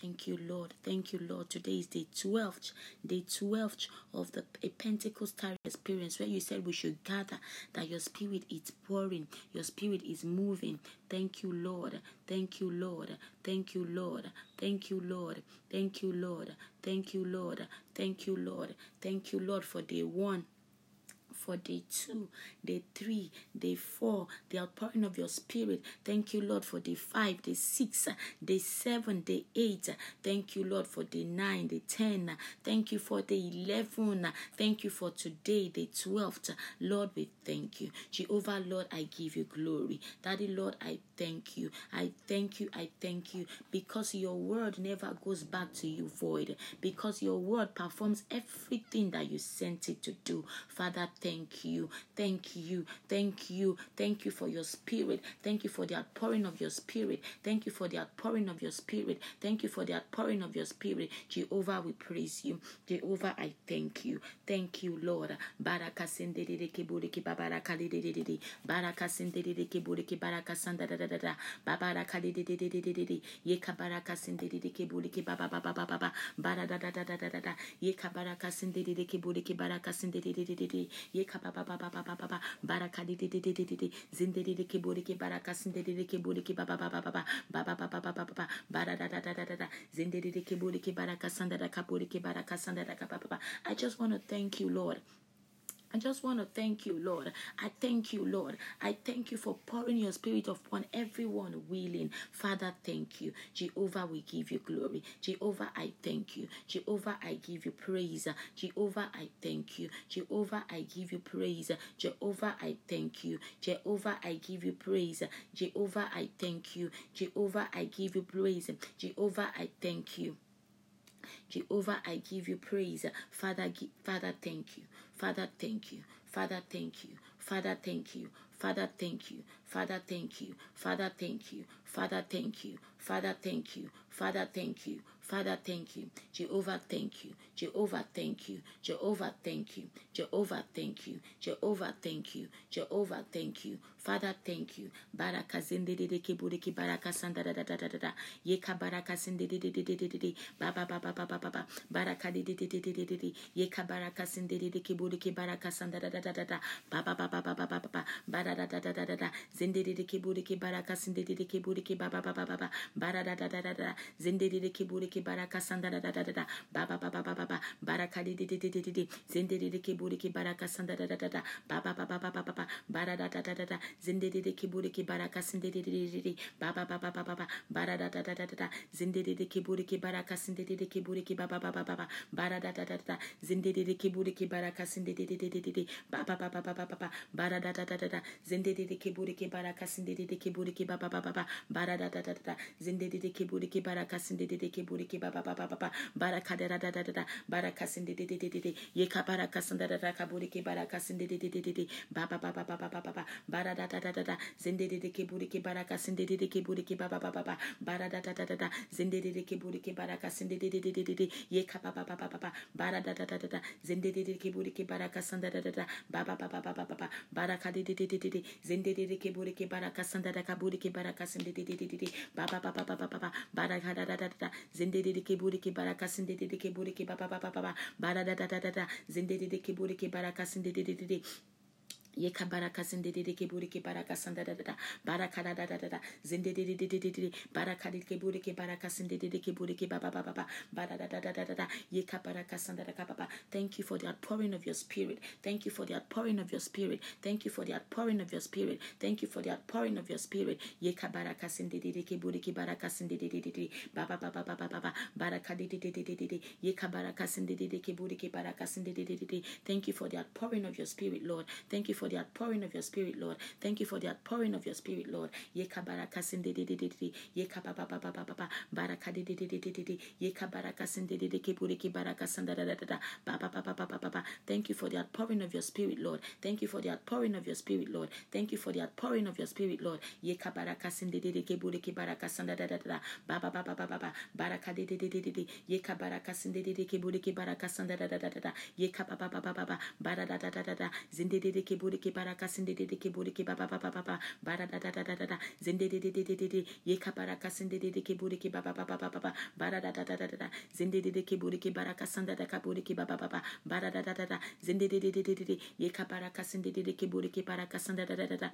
Thank you, Lord. Thank you, Lord. Today is day 12th, day 12th of the Pentecostal experience where you said we should gather, that your spirit is pouring, your spirit is moving. Thank you, Lord. Thank you, Lord. Thank you, Lord. Thank you, Lord. Thank you, Lord. Thank you, Lord. Thank you, Lord. Thank you, Lord, for day one for day two, day three, day four, the outpouring of your spirit. Thank you, Lord, for day five, day six, day seven, day eight. Thank you, Lord, for day nine, day ten. Thank you for day eleven. Thank you for today, day twelfth. Lord, we thank you. Jehovah, Lord, I give you glory. Daddy, Lord, I thank you. I thank you. I thank you because your word never goes back to you void. Because your word performs everything that you sent it to do. Father, thank you. Thank you. Thank you. Thank you for your spirit. Thank you for the outpouring of your spirit. Thank you for the outpouring of your spirit. Thank you for the outpouring of your spirit. Jehovah, we praise you. Jehovah, I thank you. Thank you, Lord. Baraka. Baraka baraka da da babara ka de de de de de de de ye kabara ka sin de de de ke buri ke baba baba baba baba bara da da da da da da da ye kabara ka sin de de de ke buri ke bara ka sin de de de de de de ye kababa baba baba baba bara ka de de de de de de de zin de de de ke buri ke bara ka sin de de de ke buri ke baba baba baba baba baba baba baba bara da da da da da da zin de de de ke buri ke bara ka sin da da ka buri ke bara ka sin da da ka baba baba I just want to thank you Lord I just want to thank you, Lord. I thank you, Lord. I thank you for pouring your spirit upon everyone willing. Father, thank you. Jehovah, we give you glory. Jehovah, I thank you. Jehovah, I give you praise. Jehovah, I thank you. Jehovah, I give you praise. Jehovah, I thank you. Jehovah, I give you praise. Jehovah, I thank you. Jehovah, I give you praise. Jehovah, I thank you. Jehovah, I give you praise. Father, Father, thank you. Father, thank you. Father, thank you. Father, thank you. Father, thank you. Father, thank you. Father, thank you. Father, thank you. Father, thank you. Father, thank you. Father, thank you. Jehovah, thank you. Jehovah, thank you. Jehovah, thank you. Jehovah, thank you. Jehovah, thank you. Jehovah, thank you. Father, thank you. Baraka zinde de de ke bude ki baraka sanda da da da da da da. Yeka baraka sinde de de de de de de de. Ba ba ba ba ba ba ba ba. Baraka de de de de de de de de. Yeka baraka sinde de de ke bude ki baraka sanda da da da da da. Ba ba ba ba ba ba ba ba ba. Bara da da da da da da. Zinde de de ke bude ki baraka sinde de de ke bude ki ba ba ba ba ba ba. Bara da da da da da. Zinde de de ke bude ki baraka sanda da da da da da. Ba ba ba ba ba ba ba. Baraka de de de de de de de. Zinde de de ke bude ki baraka sanda da da da da. Ba ba ba ba ba ba ba ba. Bara da da da da da. Zinde de de ke bude ki baraka sinde de de de de de. Ba ba ba ba ba ba ba. Bara da da da da da da. Zinde de de ke bude ki baraka sinde de de ke bude ki ba ba ba ba ba ba. Bara da da da da da. Zinde de de ke bude ki baraka sinde de de de de de de. Ba ba ba ba ba ba ba ba. Bara da da da da da. Zinde de de ke bude ki baraka sinde de de ke bude ki ba ba ba ba ba. Bara da da da da da. Zinde de de ke bude ki baraka sinde de de ke bude ki ba ba ba ba ba ba. Baraka da da da da da da. Baraka sinde de de de de de. Ye ka da ka bude ki baraka sinde de de de de de. Ba ba ba ba ba ba ba ba ba. Bara da da da da da. Zinde de de ke bude ki baraka sinde de de ke bude ki ba ba ba ba ba. Bara da da da da da. Zinde de de ke bude ki baraka sinde de de de de de. Ye ka ba ba ba ba ba ba. Bara da da da da da. Zinde de de ke bude ki baraka sinde da da da. Ba ba ba ba ba ba ba ba. Baraka de de de de de de. Zinde de de ke bude ki baraka sinde da ka bude ki baraka sinde de de de de de. Ba ba ba ba ba ba ba ba. Baraka da da da da. Zinde de de ke bude ki baraka sinde de de ke bude ki ba ba ba ba ba ba. Bara da da da da da. Zinde de de ke bude ki baraka sinde de de de de. Ye ka baraka sinde de de ke buri ke baraka sanda da da da baraka da da baraka de ke baraka sinde de de ke buri ke ba ba ba ba ba bara da da da da da da ye baraka sanda da ba thank you for the outpouring of your spirit. Thank you for the outpouring of your spirit. Thank you for the outpouring of your spirit. Thank you for the outpouring of your spirit. Ye ka baraka sinde de de ke buri ke baraka sinde de de de de ba ba ba ba ba ba ba ba baraka de de de de de de de ye ka baraka sinde de de ke buri ke baraka sinde de de de de thank you for the outpouring of your spirit lord. Thank you for the outpouring of your spirit, Lord. Thank you for the outpouring of your spirit, Lord. Yeka baraka sinde de de de de. Yeka ba de de de de de de de. De de ke buri ke da da da da. Ba ba ba ba ba ba ba ba. Thank you for the outpouring of your spirit, Lord. Thank you for the outpouring of your spirit, Lord. Thank you for the outpouring of your spirit, Lord. Sinde de de ke buri ke da da da da. Ba ba de de de de de de. Yeka baraka sinde de de ke buri ke da da da da da. Yeka da da da da da. Zinde de de ke buri buriki baraka sindi de ke buriki baba baba bara da da da da da de ye kabaraka sindi de ke buriki baba baba bara da da da da da zinde de ke buriki baraka sanda da ka buriki bara da da da da zinde de de de de ye kabaraka sindi de ke buriki baraka sanda da da da da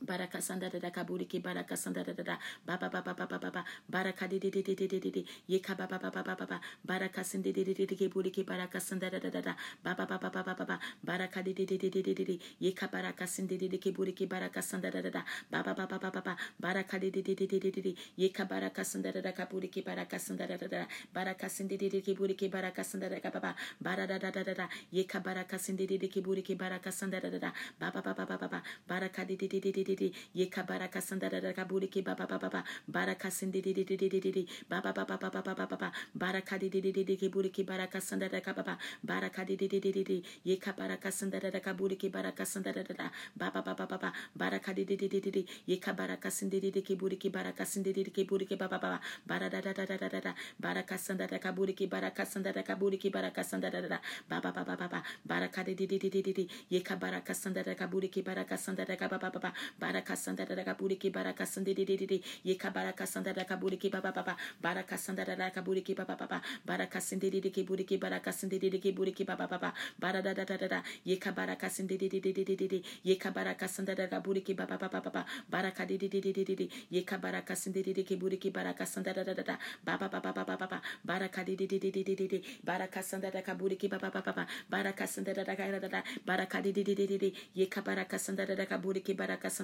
baraka sanda da da kaburi ki baraka sanda da da ba ba ba ba ba ba ba ba baraka di di di di di di di ye ka ba ba ba ba ba ba ba baraka sindi di di di di ki buri ki baraka sanda da da da da ba ba ba ba ba ba ba ba baraka di di di di di di di ye ka baraka sindi di di ki buri ki baraka sanda da da da ba ba ba ba ba ba ba baraka di di di di di di di ye ka baraka sanda da da kaburi ki baraka sanda da da da baraka sindi di di ki buri ki baraka sanda da ka ba ba bara da da da da da ye ka baraka sindi di di ki buri ki baraka sanda da da da ba ba ba ba ba ba ba baraka di di di di di di ye kabaraka sandara da kaburi ki baba baba baba baraka sindi di di di di di di di baba baba baba baba baba baraka di di di di di ki buri baraka sandara da kababa baraka di di di di di di ye kabaraka sandara da kaburi ki baraka sandara da da baba baba baba baraka di di di di di di ye kabaraka sindi di di ki buri ki baraka sindi di di ki buri ki baba baba bara da da da da da da baraka sandara da kaburi ki baraka sandara da kaburi ki baraka sandara da da baba baba baba baraka di di di di di di ye kabaraka sandara da kaburi ki baraka sandara da kababa baba baraka sanda da kaburi ki baraka sandi di di di di ye ka baraka sanda da kaburi ki baba baba baraka sanda da kaburi ki baba baba baraka sindi di di ki buri ki baraka sindi di di ki buri ki baba baba bara da da da da da ye ka baraka sindi di di di di di di di ye ka baraka sanda da kaburi ki baba baba baba baraka di di di di di di di ye ka baraka sindi di di ki buri ki baraka sanda da da da da baba baba baba baba baraka di di di di di di di di baraka sanda da kaburi ki baba baba baba baraka sanda da da da da baraka di di di di di di ye ka baraka sanda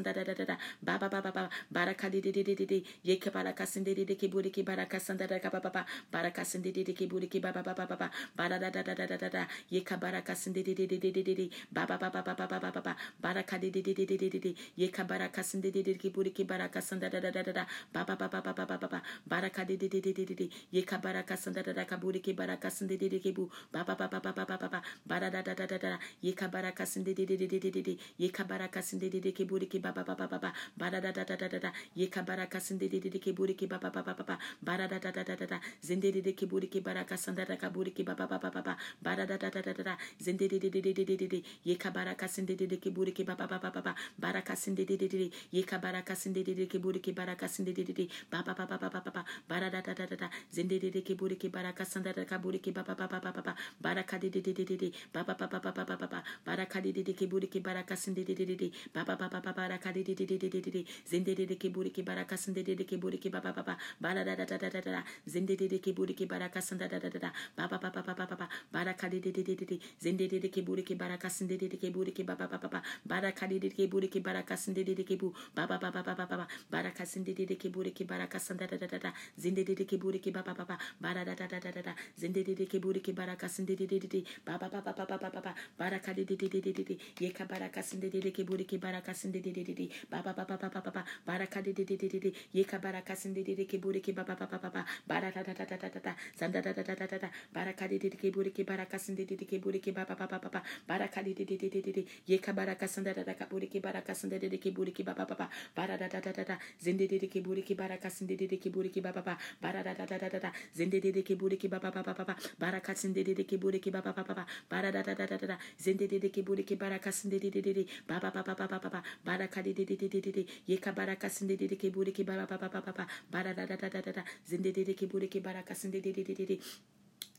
da da da da da ba ba ba ba ba baraka di di di di di di ye ke baraka sinde di di ki buri ki baraka sanda da ka ba ba ba baraka sinde di di ki buri ki ba ba ba ba ba ba bara da da da da da da da ye ka baraka sinde di di di di di di di ba ba ba ba ba ba ba ba ba ba baraka di di di di di di di di ye ka baraka sinde di di ki buri ki baraka sanda da da da da da ba ba ba ba ba ba ba ba ba baraka di di di di di di di ye ka baraka sanda da da ka buri ki baraka sinde di di ki bu ba ba ba ba ba ba ba ba ba bara da da da da da ye ka baraka sinde di di di di di di ye ka baraka di di ki buri ki ba ba ba ba ba ba bara da da da da da da ye ka baraka sinde di di di ki buri ki ba ba ba ba ba ba bara da da da da da da zinde di di ki buri ki baraka sanda da ka buri ki ba ba ba ba ba ba bara da da da da da da zinde di di di di di di di di ye ka baraka sinde di di ki buri ki ba ba ba ba ba ba baraka sinde di di di di ye ka baraka sinde di di ki buri ki baraka sinde di di di ba ba ba ba ba ba ba ba bara da da da da da zinde di di ki buri ki baraka sanda da ka buri ki ba ba ba ba ba ba ba baraka di di di di di di ba ba ba ba ba ba ba ba ba baraka di di di ki buri ki baraka sinde di di di di ba ba ba ba ba baraka di di di di di di zinde di di ki buri ki baraka di di ki buri ki ba ba ba ba bara da da da da da da zinde di di ki buri ki baraka sanda da da da da ba ba ba ba ba ba ba ba baraka di di di di di di zinde di di ki buri ki baraka sinde di di ki buri ki ba ba ba ba ba baraka di ki buri ki baraka sinde di di ki bu ba ba ba ba ba ba ba baraka di di ki buri ki baraka sanda da da da da di di ki buri ki ba ba ba ba bara da da da da da di di ki buri ki baraka sinde di di di di ba ba ba ba ba ba ba ba baraka di di di di di di ye ka baraka di di ki buri ki baraka sinde di di di ba ba ba ba ba ba ba ba baraka di di di di di di ye ka baraka sinde di di ki buri ba ba ba ba ba ba bara da da da da da da da zanda da da da da da da baraka di di ki buri ki baraka sinde di di ki buri ba ba ba ba ba ba baraka di di di di di di di ye ka baraka sanda da da ka buri ki baraka sinde di di ki buri ba ba ba ba bara da da da da zinde di di ki buri ki baraka sinde di di ki buri ba ba ba bara da da da da da zinde di di ki buri ba ba ba ba ba ba baraka sinde di di ki buri ki ba ba ba ba ba bara da da da da da da zinde di di ki buri ki baraka sinde di di di ba ba ba ba ba ba ba baraka kade de de de de de de yeka baraka sinde de de ke bure ke ba ba ba ba ba ba ba da da da da da da zinde de de ke bure ke baraka sinde de de de de de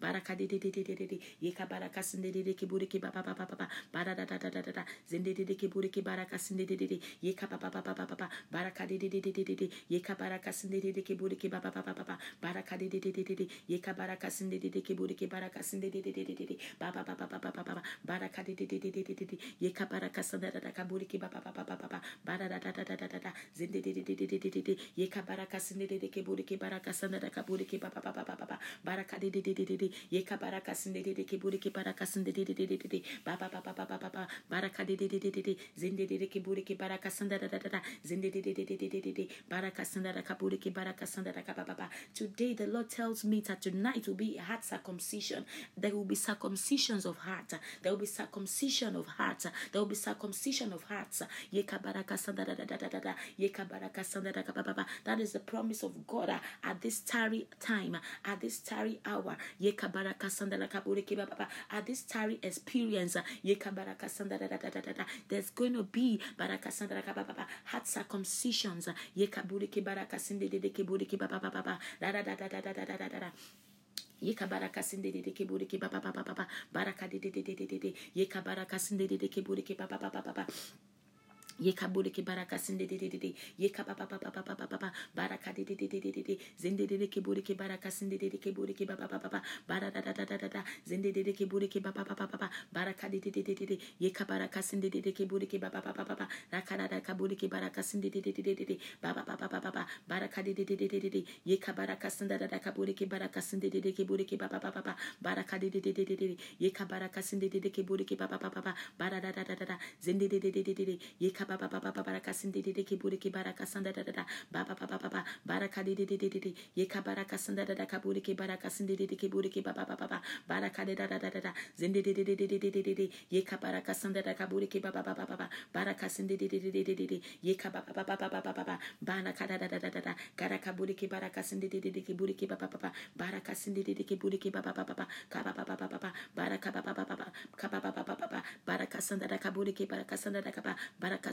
baraka de de de de de de de ye ka baraka sinde de de ki buri ki ba ba ba ba ba ba bara da da da da da zinde de de ki buri ki baraka sinde de de de ye ka ba ba ba ba ba ba ba baraka de de de de de de de ye ka baraka sinde de de ki buri ki ba ba ba ba ba ba baraka de de de de de de ye ka baraka sinde de de ki buri ki baraka sinde de de de de de ba ba ba ba ba ba ba ba baraka de de de de de de de ye ka baraka sinde da da ka buri ki ba ba ba ba ba ba bara da da da da da da zende de de de de de de de de ye kabaraka sende de de ke buri ke baraka sanda da kaburi ke ba ba ba ba ba ba baraka de de de de de de ye kabaraka sende de de ke buri ke baraka sende de de de de de de ba ba ba ba ba ba ba ba baraka de de de de de de zende de de ke baraka sanda da da da da zende de de de de de de de de baraka sanda da baraka ka ba ba ba today the Lord tells me that tonight will be heart circumcision there will be circumcisions of heart there will be circumcision of heart there will be circumcision of hearts ye kabaraka sanda da da da da da ye kabaraka sanda da ba ba ba that is the promise of God uh, at this tarry time, uh, at this tarry hour. Ye at this tarry experience, there's going to be heart circumcisions. Yeka baraka sinde de deke bureke ba ba ba ba ba baraka de de de de de de yeka baraka sinde de deke bureke ba ba bule ke baraka sinde de de de de yeka pa pa pa pa pa pa pa pa pa baraka de de de de de de de zinde de de ke bule ke baraka sinde de de ke bule ke ba pa pa pa pa bara da da da da da da zinde de de ke bule ke ba pa pa pa pa pa baraka de de de de de de yeka baraka sinde de de ke bule ke ba pa pa pa pa pa raka da ka bule ke baraka sinde de de de de de de ba pa pa pa pa pa pa baraka de de de de de de de yeka baraka sinde da da ka bule ke baraka sinde de de ke bule ke ba pa pa pa pa baraka de de de de de de yeka baraka sinde de de ke bule ke ba pa pa pa pa bara da da da da da zinde de de de de de de ba ba ba ba ba baraka sinde de de ke bule ke baraka sanda da da da ba ba ba ba ba ba baraka de de de de de de yeka baraka sanda da da ka bule ke baraka sinde de de ke bule ke ba ba ba ba ba baraka de da da da da da zinde de de de de de de de de de yeka baraka sanda da ka bule ke ba ba ba ba ba ba baraka sinde de de de de de de de yeka ba ba ba ba ba ba ba ba ba baraka da da da da da da gara ka bule ke baraka sinde de de de ke bule ke ba ba ba ba baraka sinde de de ke bule ke ba ba ba ba ba ka ba ba ba ba ba ba baraka ba ba ba ba ba ka ba ba ba ba ba ba baraka sanda da ka bule ke baraka sanda da ka ba baraka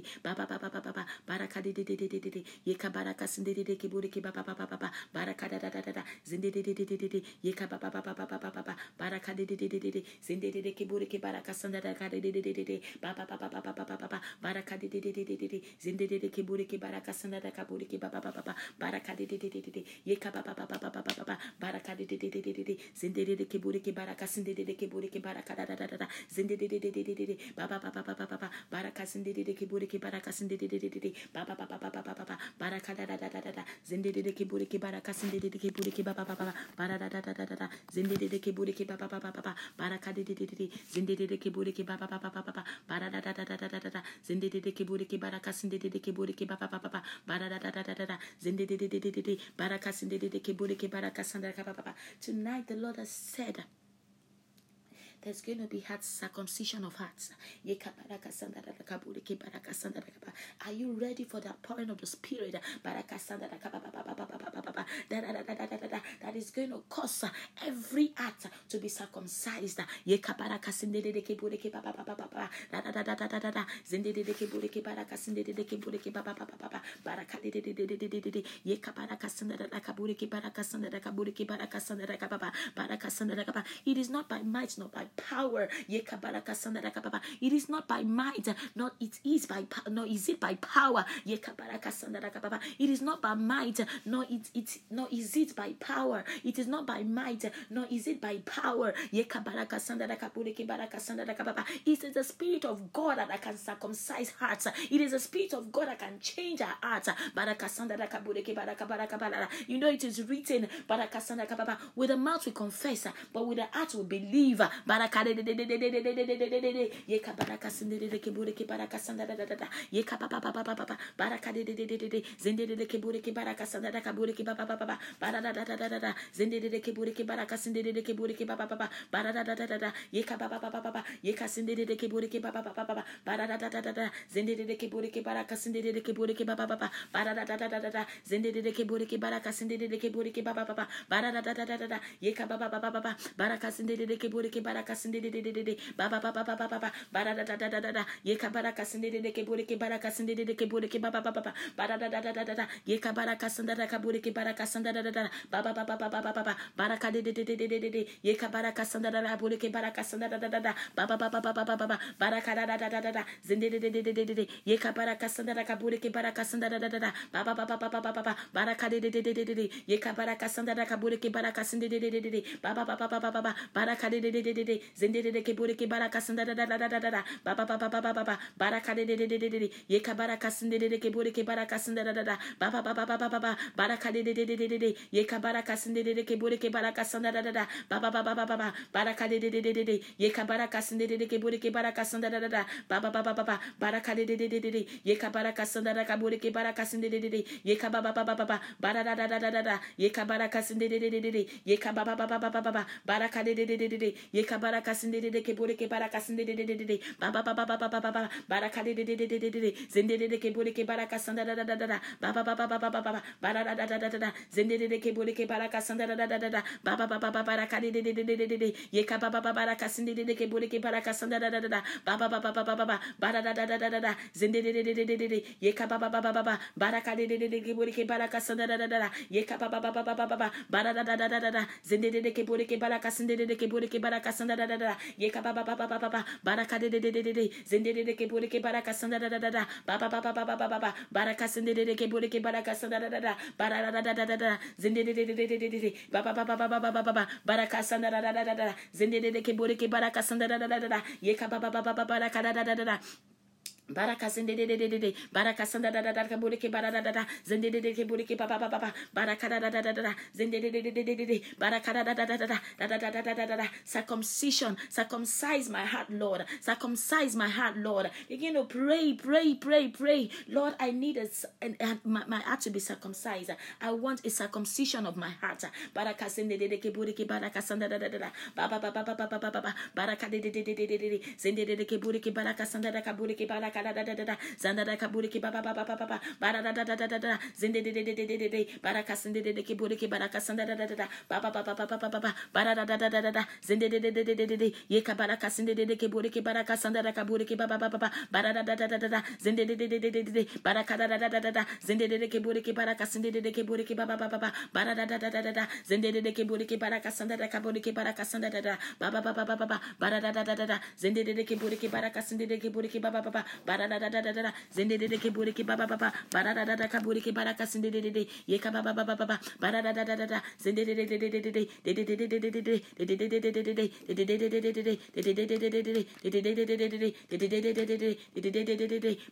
de ba ba ba ba ba ba ba baraka de de de de de de de yeka baraka sinde de de ke bule ke ba ba ba ba ba ba baraka da da da da da zinde de de de de de de yeka ba ba ba ba ba ba ba ba ba baraka de de de de de de zinde de de ke bule ke baraka sanda da ka de de de de de de ba ba ba ba ba ba ba ba ba ba baraka de de de de de de de zinde de de ke bule ke baraka sanda da ka bule ke ba ba ba ba ba baraka de de de de de de yeka ba ba ba ba ba ba ba ba ba baraka de de de de de de de zinde de de ke bule ke baraka sinde de de ke bule ke baraka da da da da zinde de de de de de de ba ba ba ba ba ba ba ba baraka sinde de de ke ke baraka sinde de de de de de ba ba ba ba ba ba ba ba ba baraka da da da da da da zinde de de ke bule ke baraka de de ke bule ba ba ba ba ba bara da da da da da da ke bule ke ba ba ba ba ba ba baraka de de zinde de de ke bule ba ba ba ba ba ba ba bara da da da da da da da ke bule ke baraka de ke bule ke ba ba ba ba ba bara da da da da da da de de de de de baraka ke bule ke baraka sinde ka ba ba ba tonight the lord has said there's going to be heart circumcision of hearts. Are you ready for that pouring of the Spirit? That is going to cause every heart to be circumcised. It is not by might, not by power. It is not by might, not it is by no is it by power. It is not by might, nor it it nor is it by power. It is not by might, nor is it by power. It is the spirit of God that can circumcise hearts. It is the spirit of God that can change our hearts. You know it is written, with the mouth we confess, but with the heart we believe. Baraka de de de de de de de de de de de de Yeka baraka sinde de de ke bure ke baraka sanda da da da da Yeka pa pa de de de de de de zinde de ke ka bara da da da da da bara da da da da da de de ke bara da de de ke bure bara da da da da da zinde de ke bure ke de de ke bure bara da da da da da yeka pa pa pa de de ke ke baraka baraka sinde de de de de de ba ba ba ba ba ba ba ba bara da da da da da da ye ka baraka sinde de de ke buri ke sinde de de ke buri ke ba ba ba ba ba bara da da da da da da ye ka baraka sinde da ka buri ke baraka sinde da da da ba ba ba ba ba ba ba ba ba baraka de de de de de de de ye ka baraka sinde da da buri ke baraka sinde da da da da ba ba ba ba ba ba ba ba ba baraka da da da da da da zinde de de de de de de ye ka baraka sinde da ka buri ke baraka sinde da da da da ba ba ba ba ba ba ba ba baraka de de de de de de ye ka baraka sinde da ka buri ke baraka sinde de de de de ba ba ba ba ba ba ba ba baraka de de de de de de de de ke ke baraka sinde da da da da da da ba ba ba ba ba ba ba ba baraka de de de de de de ye ka baraka sinde de de ke baraka sinde da da da ba ba ba ba ba ba ba ba baraka de de de de de de ye ka baraka sinde de de ke baraka sinde da da da ba ba ba ba ba ba ba baraka de de de de de ye ka baraka sinde de de baraka sinde da da da ba ba ba ba ba ba baraka de de de de de ye ka baraka sinde da ka buri ke baraka sinde de de de ye ka ba ba ba ba ba ba bara da da da da da ye ka baraka sinde de de de de ye ka ba ba ba ba ba ba ba baraka de de de de de ye ka baraka sinde de de ke ke baraka de de de de ba ba ba ba ba ba ba ba baraka de de de de de de zinde de de ke ke baraka da da da da ba ba ba ba ba ba ba ba bara da da da da da da da da da ba ba ba ba ba ba ba ba baraka sinde de de ke ke baraka da da da da ba ba ba ba ba ba ba ba bara da da da da da ba ba ba ba ba ba baraka de de de de ke buri ke baraka sinde da da da da ba ba ba ba ba ba ba ba bara da da da da da da zinde de de ke sinde da da da ye ka ba ba ba ba ba ba ba baraka de de de de de de zinde de de ke buri ke baraka sinde da da da da ba ba ba ba ba ba ba ba ba baraka sinde de de ke buri ke baraka sinde da da da bara da da da da da da zinde de de de de de de ba ba ba ba ba ba ba ba ba ba baraka sinde da da da da da zinde de de ke buri ke baraka sinde da da da da ye ka ba ba ba ba ba baraka da da da da Baraka sende de de de de de baraka sanda da da da kaburi ke bara da da da zende de de buri ke pa pa pa pa baraka da da da da da zende de de de de de de baraka da da da da da da da da da da da da da circumcision circumcise my heart Lord circumcise my heart Lord begin to pray pray pray pray Lord I need a, a, my, my heart to be circumcised I want a circumcision of my heart baraka sende de de ke buri ke baraka sanda da da da da ba ba ba ba ba ba ba ba baraka de de de de de de de zende de de ke buri ke baraka sanda da kaburi ke baraka da da da da da zanda da kaburi ki ba ba ba ba ba ba ba. Bara da da da da da da zinde de de de de de de de baraka sinde de de ki buri ki baraka sanda da da da da ba ba ba ba ba ba ba ba ba bara da da da da da da zinde de de de de de de de ye ka baraka sinde de de ki buri ki baraka sanda da kaburi ki ba ba ba ba ba bara da da da da da da zinde de de de de de de baraka da da da da da da zinde de de ki buri ki baraka sinde de de ki buri ki ba ba ba ba ba bara da da da da da da zinde de de ki buri ki baraka sanda da kaburi ki baraka sanda da da ba ba ba ba ba ba ba bara da da da da da zinde de de ki buri ki baraka sinde de ki buri ki ba ba ba ba baradadadadada zendedede kebureke baba baba baradadada kabureke baraka sindedede yeka baba baba baba baradadadada zendededededede.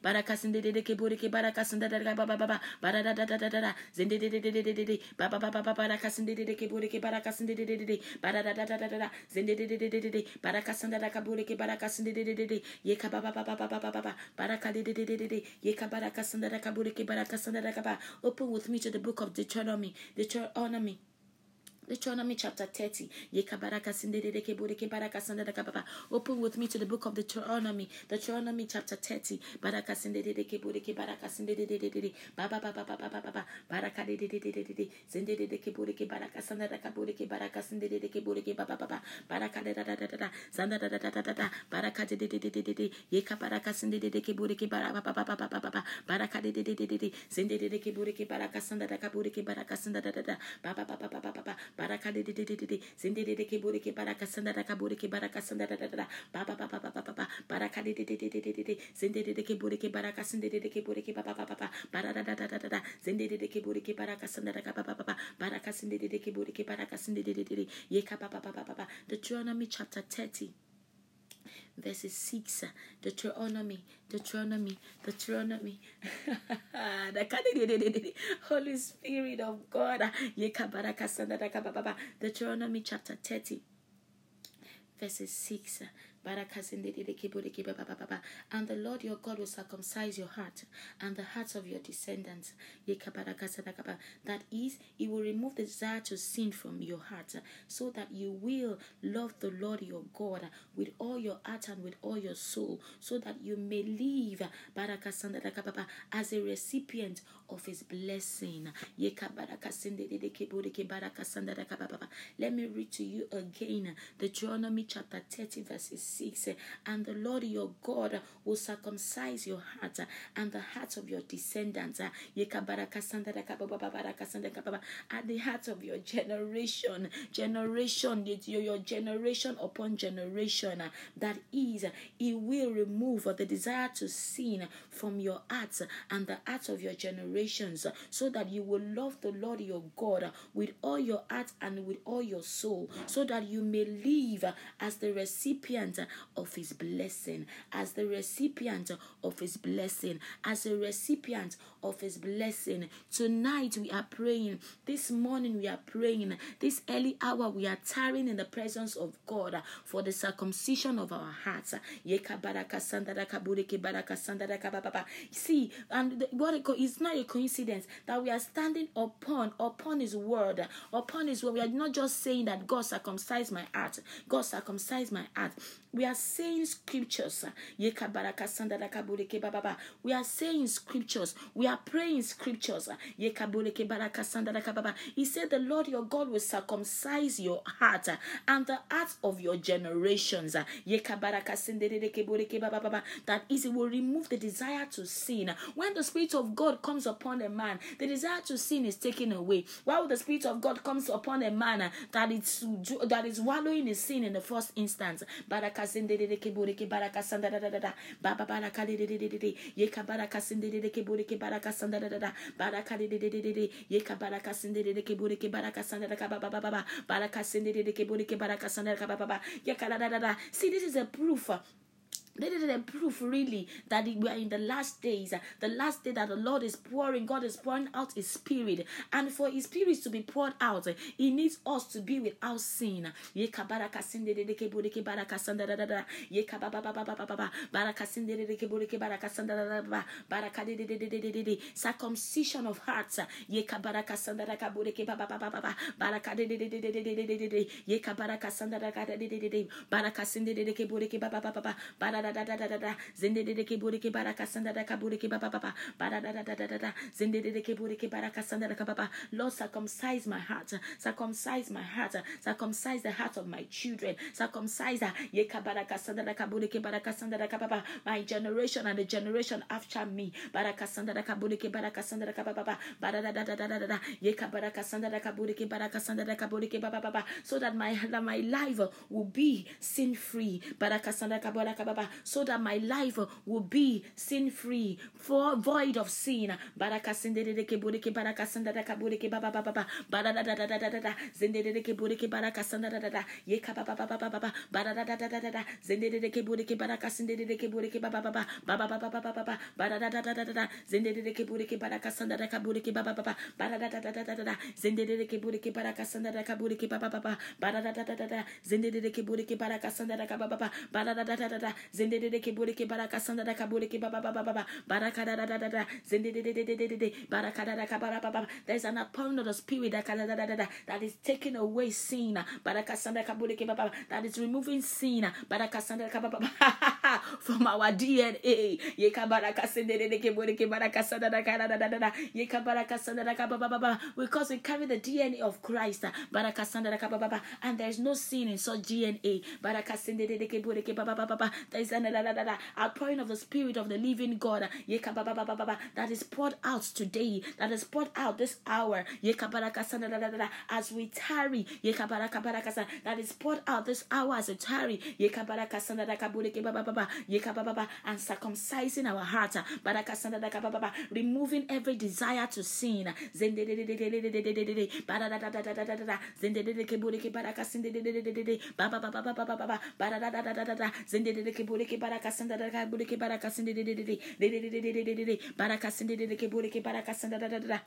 Baraka sindedede kebureke baraka sindedede baba baba baradadadada zendedede baba baba baraka sindedede kebureke baraka sindedede baradadadada zendedede baraka sindedede kabureke baraka sindedede yeka baba baba baba baba baraka de de de de de ye ka baraka sinde da ka buri ke baraka sinde da ka ba open with me to the book of Deuteronomy. Deuteronomy Deuteronomy chapter 30. Open with me to the book of Deuteronomy. Deuteronomy chapter 30. Baraka baraka de de de de de zinde de de ke buri ke baraka sanda da ka buri ke baraka sanda da da da ba ba ba ba ba ba ba baraka de de de de de de de zinde de de ke buri ke baraka sinde de de ke buri ke ba ba ba ba ba bara da da da da da de de ke buri ke baraka sanda da ka ba ba ba ba baraka de de ke buri ke baraka sinde de de de de ye ka ba ba ba ba ba ba Deuteronomy chapter 30 verses 6 Deuteronomy Deuteronomy Deuteronomy. Holy Spirit of God. Deuteronomy chapter 30 verses 6 and the Lord your God will circumcise your heart and the hearts of your descendants. That is, He will remove the desire to sin from your heart so that you will love the Lord your God with all your heart and with all your soul, so that you may live. As a recipient of his blessing. Let me read to you again the Deuteronomy chapter 30, verses 6. And the Lord your God will circumcise your heart and the heart of your descendants at the heart of your generation, generation, your generation upon generation. That is, He will remove the desire to sin from your heart and the heart of your generations so that you will love the Lord your God with all your heart and with all your soul, so that you may live as the recipient of His blessing, as the recipient of His blessing, as a recipient of His blessing. Tonight we are praying. This morning we are praying. This early hour we are tarrying in the presence of God for the circumcision of our hearts. See, and what it's not a coincidence that we are standing upon upon His word, upon His word. We are not just saying that God circumcised my heart. God circumcised my heart. We are saying scriptures. We are saying scriptures. We are praying scriptures. He said, The Lord your God will circumcise your heart and the heart of your generations. That is, it will remove the desire to sin. When the Spirit of God comes upon upon a man, the desire to sin is taken away. While the Spirit of God comes upon a man uh, that is that is wallowing in sin in the first instance. See, this is a proof a proof, really, that we are in the last days. The last day that the Lord is pouring, God is pouring out His Spirit. And for His Spirit to be poured out, He needs us to be without sin. Circumcision of hearts. Baraka da da da da da zende de ke buri ke baraka sanda da ka buri ke baba baba bara da da da da da zende de ke buri ke baraka sanda da ka baba Lord circumcise my heart. Circumcise my heart. Circumcise the heart of my children. Circumcise ye ka baraka sanda da ka buri ke baraka sanda da ka baba my generation and the generation after me. Baraka sanda da ka buri ke baraka sanda da ka baba bara da da da da da da ye ka baraka sanda da ka buri ke baraka sanda da ka buri ke baba baba so that my that my life will be sin free baraka sanda ka baraka baba so that my life will be sin free, for void of sin. Zendedeke zendedede kebore ke baraka sanda da kabore ke ba ba ba ba ba baraka da da da da da zendedede baraka da da ka bara ba ba there is an upon of the spirit da da da da da that is taking away sin. Baraka sanda kabore ke ba ba that is removing sin. Baraka sanda ka ba ba from our DNA ye ka baraka zendedede kebore ke baraka sanda da ka da da da da ye ka baraka sanda da ka ba ba ba because we carry the DNA of Christ. Baraka sanda da ka ba ba and there is no sin in such DNA baraka zendedede kebore ke ba ba ba ba there is outpouring of the Spirit of the living God that is poured out today, that is poured out this hour as we tarry, that is poured out this hour as we tarry, and circumcising our heart, removing every desire to sin. Bureke baraka sanda da ka bureke baraka sinde de de de de de de de de de de de baraka sinde de de ke bureke baraka sanda da da da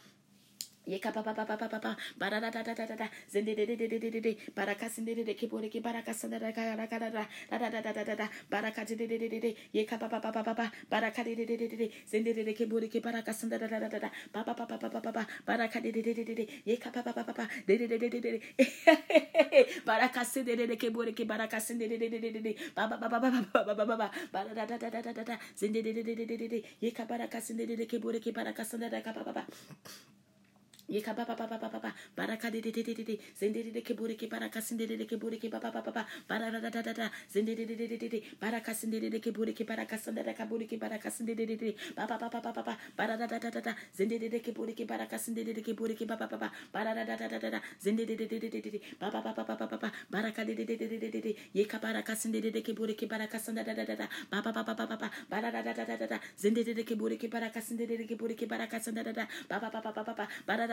Baraka Yeka ba ba ba. Baraka de de de de de de ke baraka de ke da da da da. De de de de de. Baraka sinde de ke baraka ke baraka de de de. Da da da da. Zende de de ke baraka sinde de ke da da da da da. De de de de de de. Ba ba. Baraka de de de de de de de. Baraka de ke baraka da da da da. Ba ba da da da da de ke baraka de ke baraka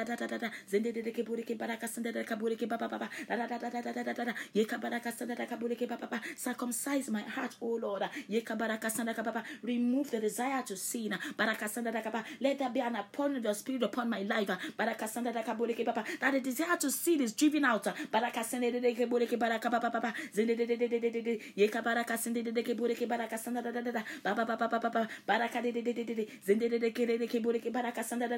da da da da da zende de ke ke sende de ke da da da da da da da ye ka sende de ke circumcise my heart oh lord ye ka sende remove the desire to sin sende de let there be an upon your spirit upon my life sende de ke that the desire to sin is driven out sende de ke ke zende de de de de de ye ka sende de ke ke sende de de de de de zende de ke de ke ke sende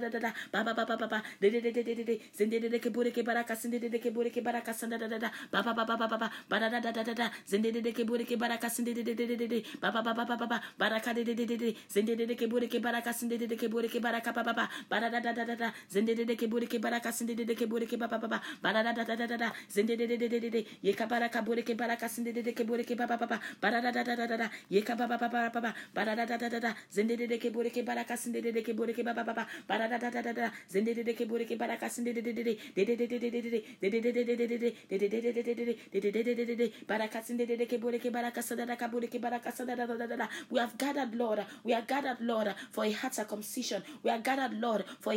Zendedeke boreke baraka sendedeke boreke baba baba barada da da da da zendedeke boreke da da zende de ke ke baraka sende de de de de de de de de de de zende de ke bure ke baraka sende de ke bure ke baraka ba ba ba ba da da da da da zende de ke bure ke baraka sende de ke bure ke ba ba ba ba ba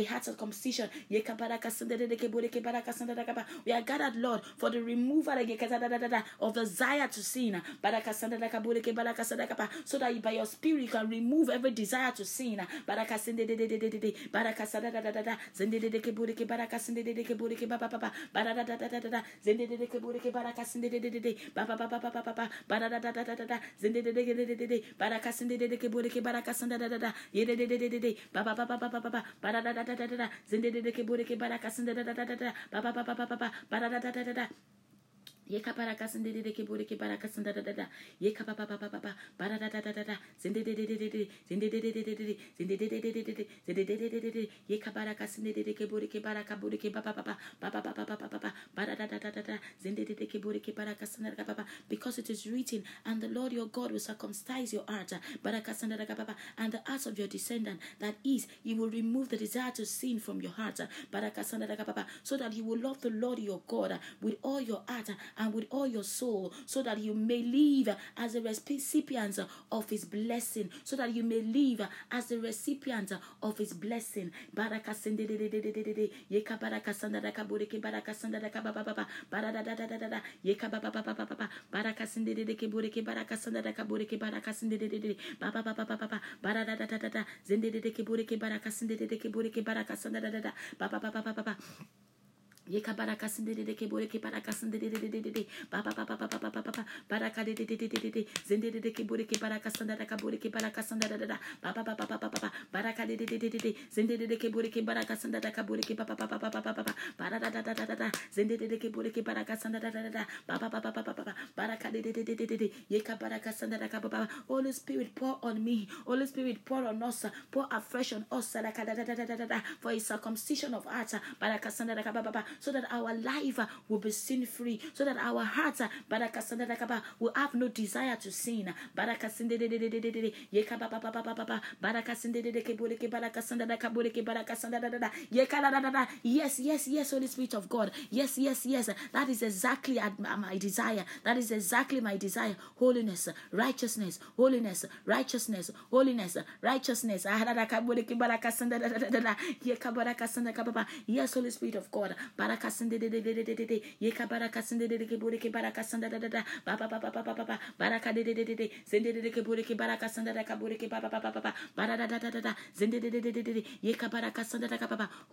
da da da da da da zende de de de de de ye ka ke baraka sende de ke bure ke ba ba ba ba ba da da da da da da ye ka da da da da da da zende de ke bure ke baraka sende de ke bure ke ba ba ba ba ba da da da da da zende de ke bure ke baraka sende de de we have gathered, Lord. We are gathered, Lord, for a heart sin baraka sinde de de ke buri ke baba baba bara da da da da da zende de de ke buri ke baraka sinde de de de de baba baba baba baba bara da da da da da zende de de de de de baraka sinde de de ke buri ke baraka sinde da da da ye de de de de de baba baba baba baba bara da da da da da zende de de ke buri ke baraka sinde da da da da baba baba baba bara da da da da da ye kapara kasinde de ke bore ke bara kasinde da da da ye kapa pa pa pa pa pa bara da da da da da zinde de de de de de zinde de de de de de zinde de de de de de zinde de de de de de ye kapara kasinde de ke bore ke bara ka bore ke pa pa pa pa pa pa pa pa pa pa pa pa bara da da da da da zinde de de ke bore ke bara kasinde da pa pa because it is written and the Lord your God will circumcise your heart bara kasinde da pa pa and the hearts of your descendant that is he will remove the desire to sin from your heart bara kasinde da pa pa so that you will love the Lord your God with all your heart and with all your soul, so that you may live as a recipient of His blessing, so that you may live as a recipient of His blessing. Yeka baraka da da barada da da da da da de de ke bure ke baraka da de de de barada da da da da de de de de da da da de de de de de de de ba ba ba ba ba ba ba ba ba baraka de de de de de de de de ke bore ke baraka sinde da ka bore ke baraka sinde da da da ba ba ba ba ba ba ba baraka de de de de de de de ke bore ke baraka da ka bore ke ba ba ba ba ba ba ba ba bara da da da da da zinde de de ke baraka sinde da da da da ba ba ba ba ba ba ba baraka de de de de de de yeka baraka da ka ba ba Holy Spirit pour on me Holy Spirit pour on us pour afresh on us da da da da da da for a circumcision of heart baraka da ka ba ba so that our life uh, will be sin free, so that our hearts uh, will have no desire to sin. Yes, yes, yes, Holy Spirit of God. Yes, yes, yes. That is exactly my desire. That is exactly my desire. Holiness, righteousness, holiness, righteousness, holiness, righteousness. Yes, Holy Spirit of God. Barakasinde de de de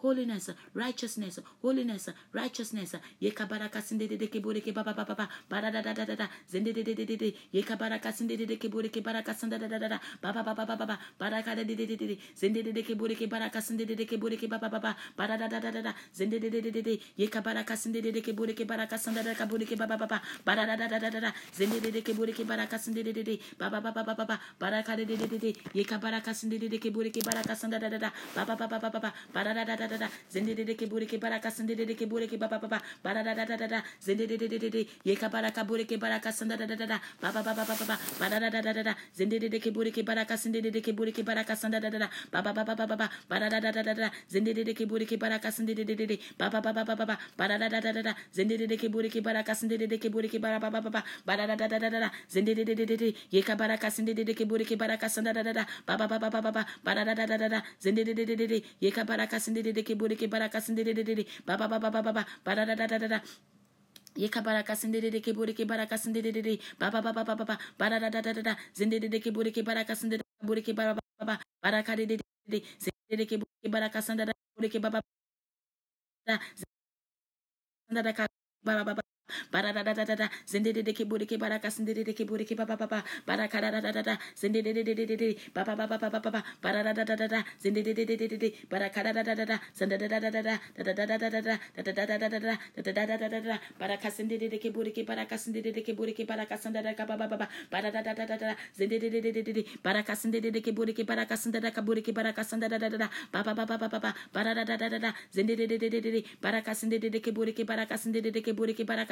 holiness righteousness holiness righteousness yeka barakasinde de de ke bureke barakasanda da ka bureke ba ba ba ba bara da da da da da zende de de ke bureke barakasinde de de de ba ba ba ba ba ba ba baraka de de de de de yeka barakasinde de de ke bureke barakasanda da da da ba ba ba ba ba ba ba bara da da da da da zende de de ke bureke barakasinde de de ke bureke ba ba ba ba bara da da da da da zende de de de de de yeka baraka bureke barakasanda da da da da ba ba ba ba ba ba ba bara da da da da da zende de de ke bureke barakasinde de de ke bureke barakasanda da da da ba ba ba ba ba ba ba bara da da da da da zende de de ke barakasinde de de de ba ba ba ba ba ba ba bara da da da da da zende de de ke bureke barakasinde de de ke bureke bara ba ba ba ba bara da da da da da da zende de de de de de yeka barakasinde de de ke bureke barakasanda da da da ba ba ba ba ba ba ba bara da da da da da zende de de de de de yeka barakasinde de de ke bureke barakasinde de de de de ba ba ba ba ba ba ba bara da da da da da Yeka baraka de ke bore ke baraka sinde de de ba ba ba ba ba ba ba bara da da da da da zinde de ke bore ke baraka sinde de bore ke bara ba ba baraka de de de zinde de ke bore ke baraka sinde de bore ke ba ba da Anda dadakan bapak-bapak Baradadadada, Zendede Kiburiki Baraka Sindede Kiburiki Baba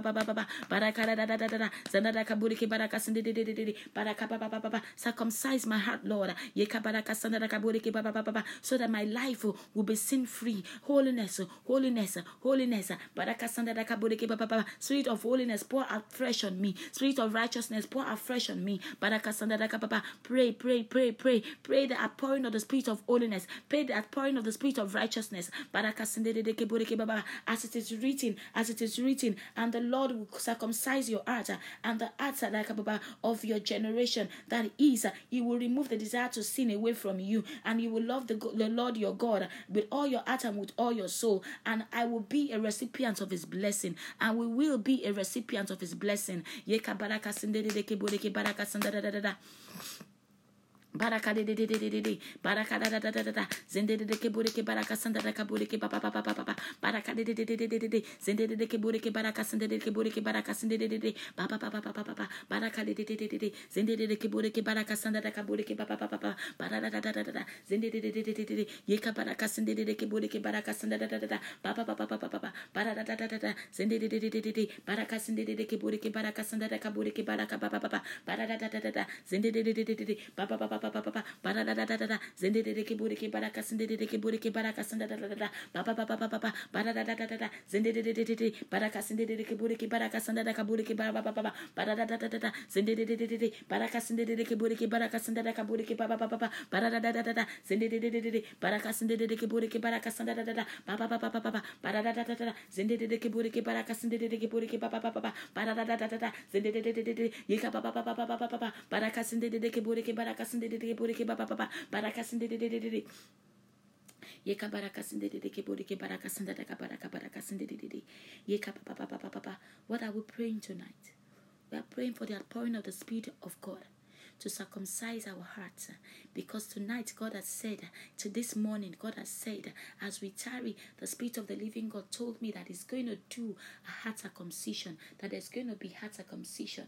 ba ba ba ba baraka da da da da da da zanda ka buri ke baraka ba ba ba ba ba circumcise my heart lord. Ye ka baraka sanda ka buri ba ba ba ba ba so that my life will be sin free holiness holiness holiness. Baraka sanda ka buri ke ba ba ba spirit of holiness pour out fresh on me. Spirit of righteousness pour out fresh on me. Baraka sanda ka ba ba pray pray pray pray. Pray the outpouring of the spirit of holiness. Pray the outpouring of the spirit of righteousness. Baraka buri ke ba ba as it is written as it is written and the lord will circumcise your heart uh, and the heart uh, like, uh, of your generation that is uh, he will remove the desire to sin away from you and you will love the, the lord your god with all your heart and with all your soul and i will be a recipient of his blessing and we will be a recipient of his blessing baraka de baraka Baraka de de de de de baraka da da da da da zende de de ke buri ke baraka sanda da ka buri ke ba ba ba ba ba ba baraka de de de de de de de de zende de de ke buri ke baraka sende de ke buri ke baraka sende de de de ba ba ba ba ba ba ba ba baraka de de de de de de zende de de ke buri ke baraka sanda da ka buri ke ba ba ba ba ba bara da da da da zende de de de de de ye ka baraka sende de de ke buri ke baraka sanda da da da ba ba ba ba ba ba ba ba bara da da da zende de de de de de baraka sende de de ke buri ke baraka sanda da ka buri ke baraka ba ba ba ba bara da da da zende de de de de de de ba ba ba ba ba ba ba ba bara da da da da da zende de de ke buri ke baraka sende de de ke buri ke baraka sanda da da da da ba ba ba ba ba ba ba bara da da da da da zende de de de de de baraka sende de de ke buri ke baraka sanda da ka buri ke ba ba ba ba ba bara da da da da da zende de de de de de baraka sende de de ke buri ke baraka sanda da ka buri ke ba ba ba ba ba bara da da da da da zende de de de de de baraka sende de de ke buri ke baraka sanda da da da ba ba ba ba ba ba ba bara da da da da da zende de de ke buri ke baraka sende de de ke buri ke ba ba ba ba ba bara da da da da da zende de de de de de ye ka ba ba ba ba ba ba ba ba sende buri ke baraka sende de de ke buri ke ba ba ba ba sende ye ka sende what are we praying tonight? We are praying for the outpouring of the spirit of god to circumcise our hearts Because tonight, God has said, to this morning, God has said, as we tarry, the Spirit of the living God told me that He's going to do a heart circumcision, that there's going to be heart circumcision.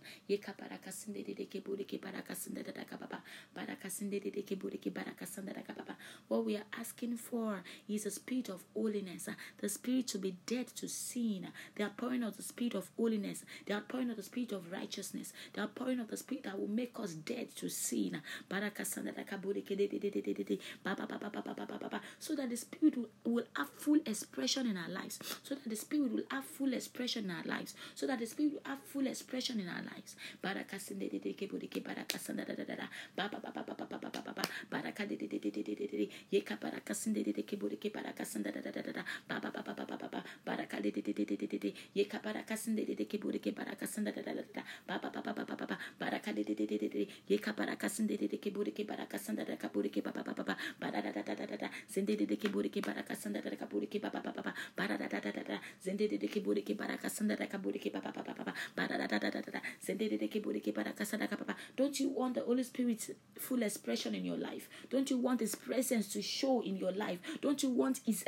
What we are asking for is a spirit of holiness, the spirit to be dead to sin, the outpouring of the spirit of holiness, the outpouring of the spirit of righteousness, the outpouring of the spirit that will make us dead to sin. So that the spirit will, have full expression in our lives. So that the spirit will have full expression in our lives. So that the spirit will have full expression in our lives. Baraka kasanda da kaburiki ba ba ba ba ba da da da da da zende de de kiburiki bara kasanda da kaburiki ba ba ba ba ba bara da da da da da zende de de kiburiki bara kasanda da kaburiki ba ba ba ba ba bara da da da da da zende de de kiburiki bara kasanda ka ba don't you want the holy spirit's full expression in your life don't you want his presence to show in your life don't you want his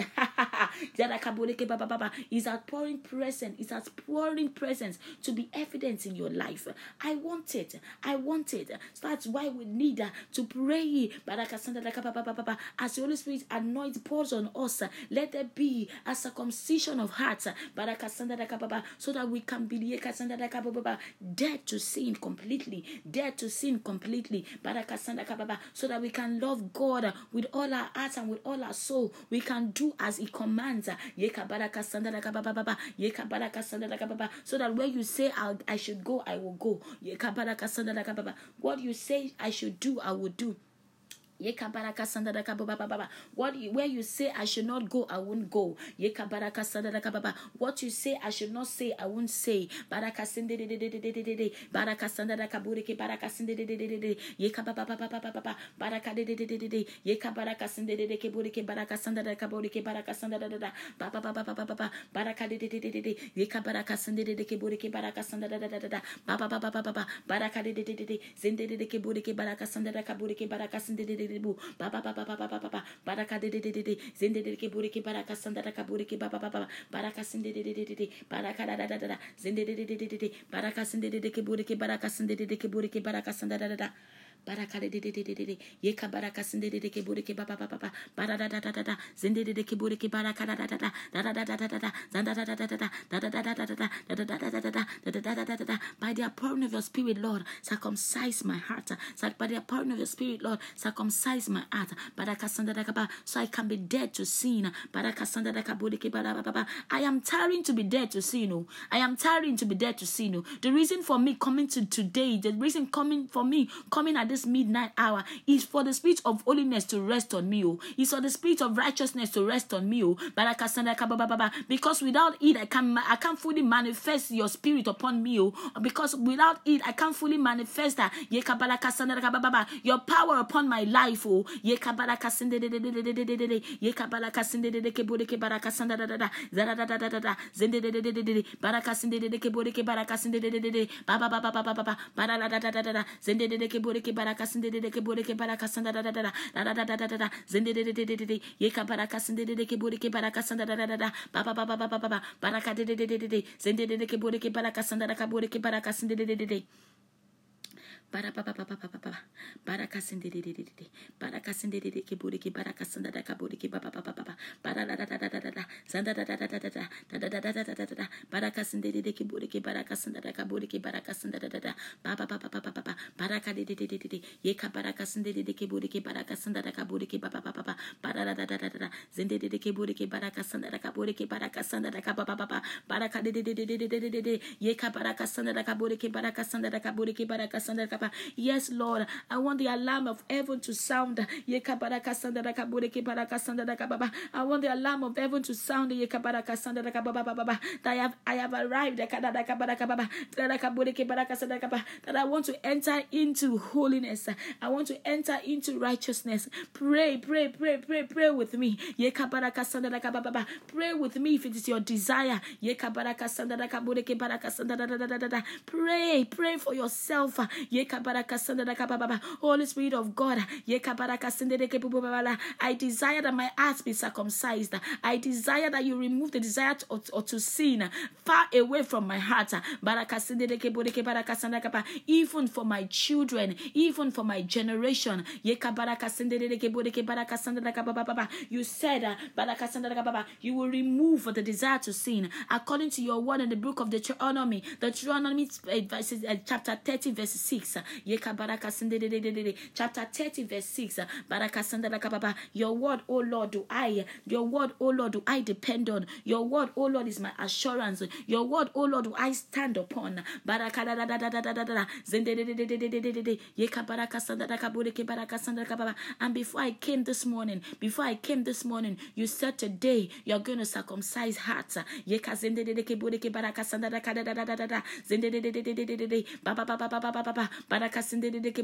jada kaburiki ba ba ba ba his outpouring presence his outpouring presence to be evident in your life i want it i want it so that's why we need to pray as the Holy Spirit anoints pours on us, let there be a circumcision of hearts. So that we can be dead to sin completely, dead to sin completely, so that we can love God with all our heart and with all our soul, we can do as He commands. So that where you say I should go, I will go. What you say I should do, I will do. What where you say I should not go, I won't go. What you say I should not say, I won't say. Baraka bu. Ba ba ba ba ba ba ba ba ba. Baraka de de de de de. Zende de ke buri ke baraka sanda da kaburi ke ba ba ba ba. Baraka sende de de de de de. Baraka da da da da. Zende de de de de de. Baraka sende de de ke buri ke baraka sende de de ke buri ke baraka sanda da da da by the pouring of your spirit Lord circumcise my heart by the pouring of your spirit Lord circumcise my heart so I can be dead to sin I am tiring to be dead to sin I am tiring to be dead to sin the reason for me coming to today the reason coming for me coming at this midnight hour is for the spirit of holiness to rest on me. Oh, it's for the spirit of righteousness to rest on me. Oh, because without it, I can I can't fully manifest your spirit upon me. Oh, because without it, I can't fully manifest that your power upon my life. Oh, baraka sinde de da da da da zinde de de de de de ye ka baraka sinde de ke bore ke baraka sanda da da da da ba ba ba ba ba ba ba baraka Baraka Yes, Lord, I want the alarm of heaven to sound. I want the alarm of heaven to sound. That I have, I have arrived. That I want to enter into holiness. I want to enter into righteousness. Pray, pray, pray, pray, pray with me. Pray with me if it is your desire. Pray, pray for yourself. Holy Spirit of God, I desire that my heart be circumcised. I desire that you remove the desire to, or to sin far away from my heart. Even for my children, even for my generation. You said, uh, you will remove the desire to sin. According to your word in the book of Deuteronomy, Deuteronomy eh, eh, chapter 30, verse 6, Yeka baraka Chapter 30, verse 6. Baraka Your word, O Lord, do I. Your word, O Lord, do I depend on. Your word, O Lord, is my assurance. Your word, O Lord, do I stand upon. Baraka da da da da da da da da. Yeka baraka baraka And before I came this morning, before I came this morning, you said today you're going to circumcise hearts. Yeka zende baraka da da da da da da. Zende barakasinde de deke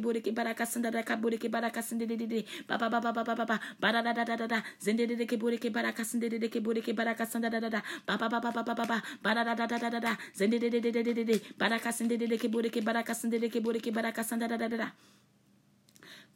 de de ba ba ba ba ba ba ba ba da da da da da zinde de deke boreke barakasinde de deke boreke barakasinda da da da ba ba ba ba ba ba ba ba bara da da da da da da de de de de de de barakasinde de deke boreke barakasinde de deke boreke barakasanda da da da da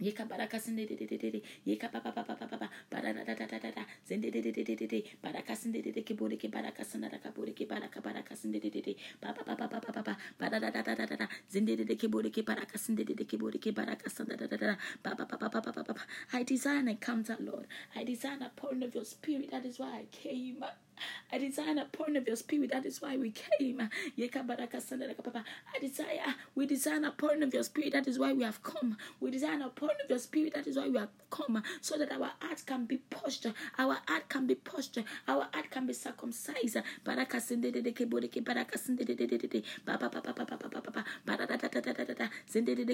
Yeka baraka de de de de de. Yeka pa pa pa pa pa pa pa. Bara da da da da da da. De de de de de de. Baraka de de ke ke baraka da ka ke baraka baraka de de de. Pa pa pa pa pa pa pa pa. Bara da da da da da da. De de ke ke baraka de de ke ke baraka da da da da. Pa pa pa pa pa pa pa pa. I desire an encounter, Lord. I desire an outpouring of Your Spirit. That is why I came. I desire a pouring of your spirit. That is why we came. I desire, we desire a pouring of your spirit. That is why we have come. We desire a pouring of your spirit. That is why we have come. So that our heart can be pushed. Our heart can be pushed. Our heart can be circumcised. Da da da da da de de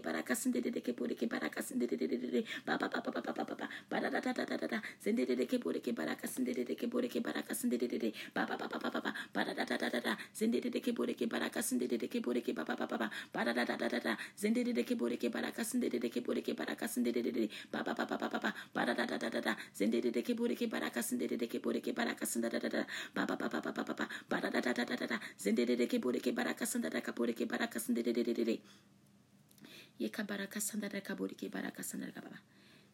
baraka sende de de baraka sende de de de de ba ba ba ba ba ba ba ba da da da da da ba ba ba ba ba ba ba ba da da da da da ba ba ba ba ba ba da da da da da ba ba ba ba ba ba ba ba da da da da da da da da ba ba ba ba ba ba ba ba da da da da da de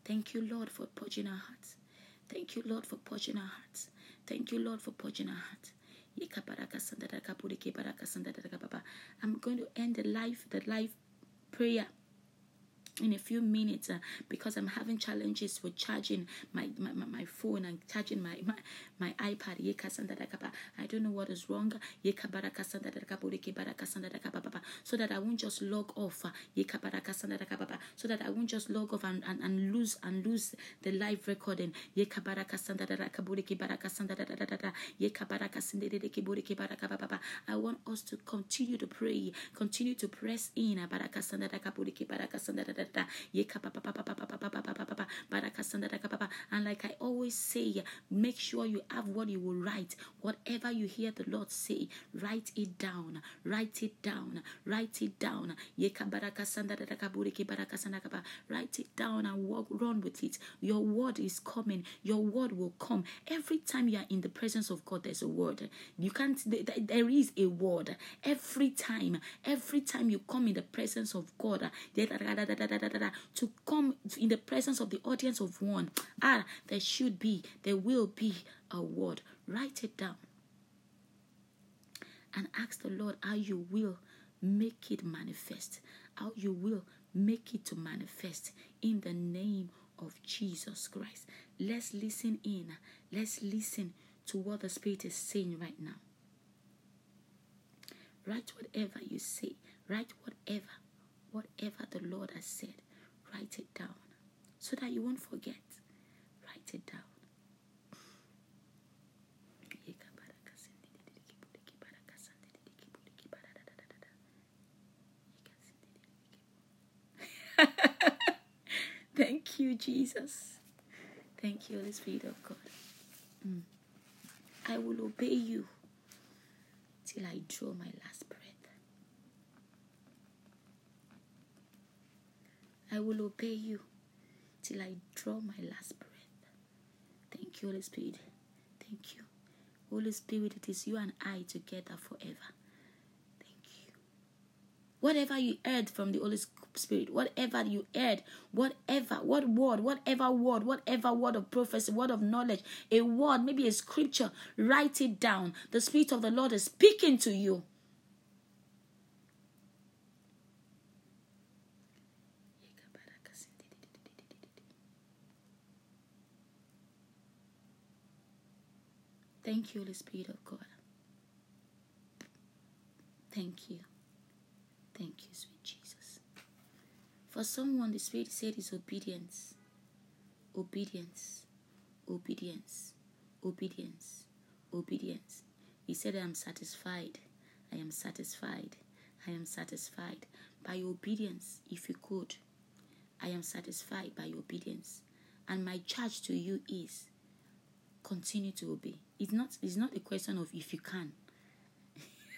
Thank you, Lord, for purging our hearts. Thank you, Lord, for purging our hearts. Thank you, Lord, for purging our hearts. I'm going to end the life, the life prayer in a few minutes uh, because I'm having challenges with charging my, my, my phone and charging my, my, my iPad. I don't know what is wrong. So that I won't just log off. Uh, so that I won't just log off and, and, and lose and lose the live recording. I want us to continue to pray, continue to press in. And like I always say, make sure you have what you will write. Whatever you hear the Lord say, write it down. Write it down. Write it down. Write it down and walk, run with it. Your word is coming. Your word will come. Every time you are in the presence of God, there's a word. You can't, there is a word. Every time, every time you come in the presence of God, to come in the presence of the audience of one. Ah, there should be, there will be a word. Write it down and ask the Lord how you will make it manifest, how you will make it to manifest in the name of Jesus Christ. Let's listen in. Let's listen to what the Spirit is saying right now. Write whatever you say. Write whatever, whatever the Lord has said. Write it down so that you won't forget. Write it down. Thank you, Jesus. Thank you, Holy Spirit of God. Mm. I will obey you till I draw my last breath. I will obey you till I draw my last breath. Thank you, Holy Spirit. Thank you. Holy Spirit, it is you and I together forever. Thank you. Whatever you heard from the Holy Spirit, whatever you heard, whatever, what word, whatever word, whatever word of prophecy, word of knowledge, a word, maybe a scripture, write it down. The Spirit of the Lord is speaking to you. Thank you, Holy Spirit of God. Thank you. Thank you, sweet Jesus. For someone, the Spirit said is obedience. Obedience. Obedience. Obedience. Obedience. He said, I am satisfied. I am satisfied. I am satisfied. By obedience, if you could, I am satisfied by obedience. And my charge to you is continue to obey. It's not it's not a question of if you can.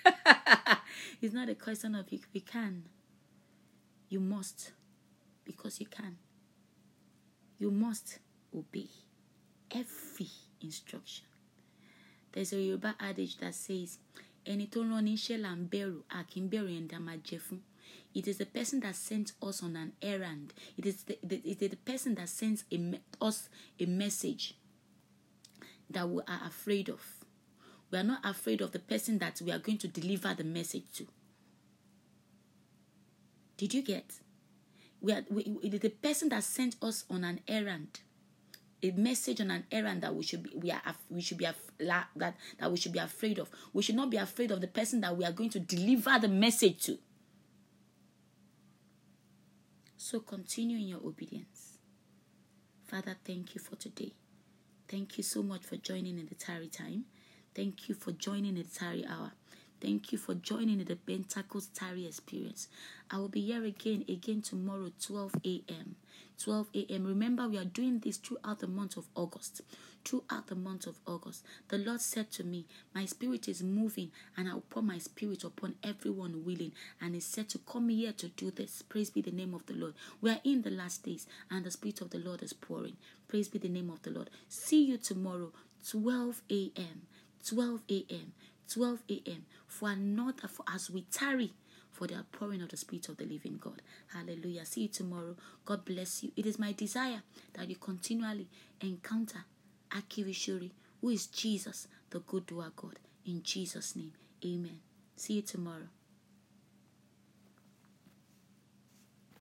it's not a question of if you can. You must because you can. You must obey every instruction. There's a Yoruba adage that says, ẹni tó rán níṣẹ́ là ń bẹ̀rù a fún. It is the person that sent us on an errand. It is the, the, it is the person that sends a, us a message that we are afraid of. We are not afraid of the person that we are going to deliver the message to. Did you get? We are we, the person that sent us on an errand, a message on an errand that we should be we are we should be that that we should be afraid of. We should not be afraid of the person that we are going to deliver the message to. So continue in your obedience. Father, thank you for today. Thank you so much for joining in the tarry time. Thank you for joining in the tarry hour. Thank you for joining in the Pentecost tarry experience. I will be here again, again tomorrow, 12 a.m. 12 a.m. Remember, we are doing this throughout the month of August. Throughout the month of August, the Lord said to me, My spirit is moving, and I will pour my spirit upon everyone willing. And He said to come here to do this. Praise be the name of the Lord. We are in the last days, and the Spirit of the Lord is pouring. Praise be the name of the Lord. See you tomorrow, 12 a.m. 12 a.m. 12 a.m. for another, for as we tarry for the outpouring of the Spirit of the living God. Hallelujah. See you tomorrow. God bless you. It is my desire that you continually encounter Akirishuri, who is Jesus, the good doer God. In Jesus' name, amen. See you tomorrow.